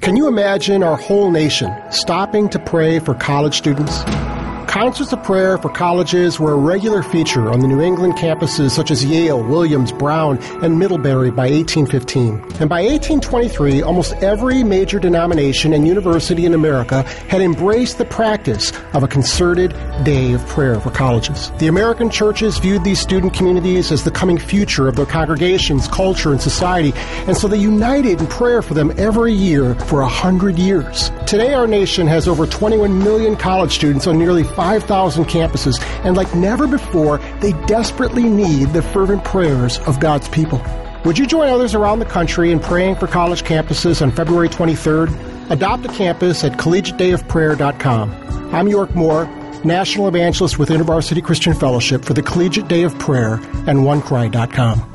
Can you imagine our whole nation stopping to pray for college students? Concerts of prayer for colleges were a regular feature on the New England campuses such as Yale, Williams, Brown, and Middlebury by 1815. And by 1823, almost every major denomination and university in America had embraced the practice of a concerted day of prayer for colleges. The American churches viewed these student communities as the coming future of their congregations, culture, and society, and so they united in prayer for them every year for a hundred years. Today, our nation has over 21 million college students on nearly 5,000 campuses, and like never before, they desperately need the fervent prayers of God's people. Would you join others around the country in praying for college campuses on February 23rd? Adopt a campus at collegiatedayofprayer.com. I'm York Moore, National Evangelist with InterVarsity Christian Fellowship for the Collegiate Day of Prayer and OneCry.com.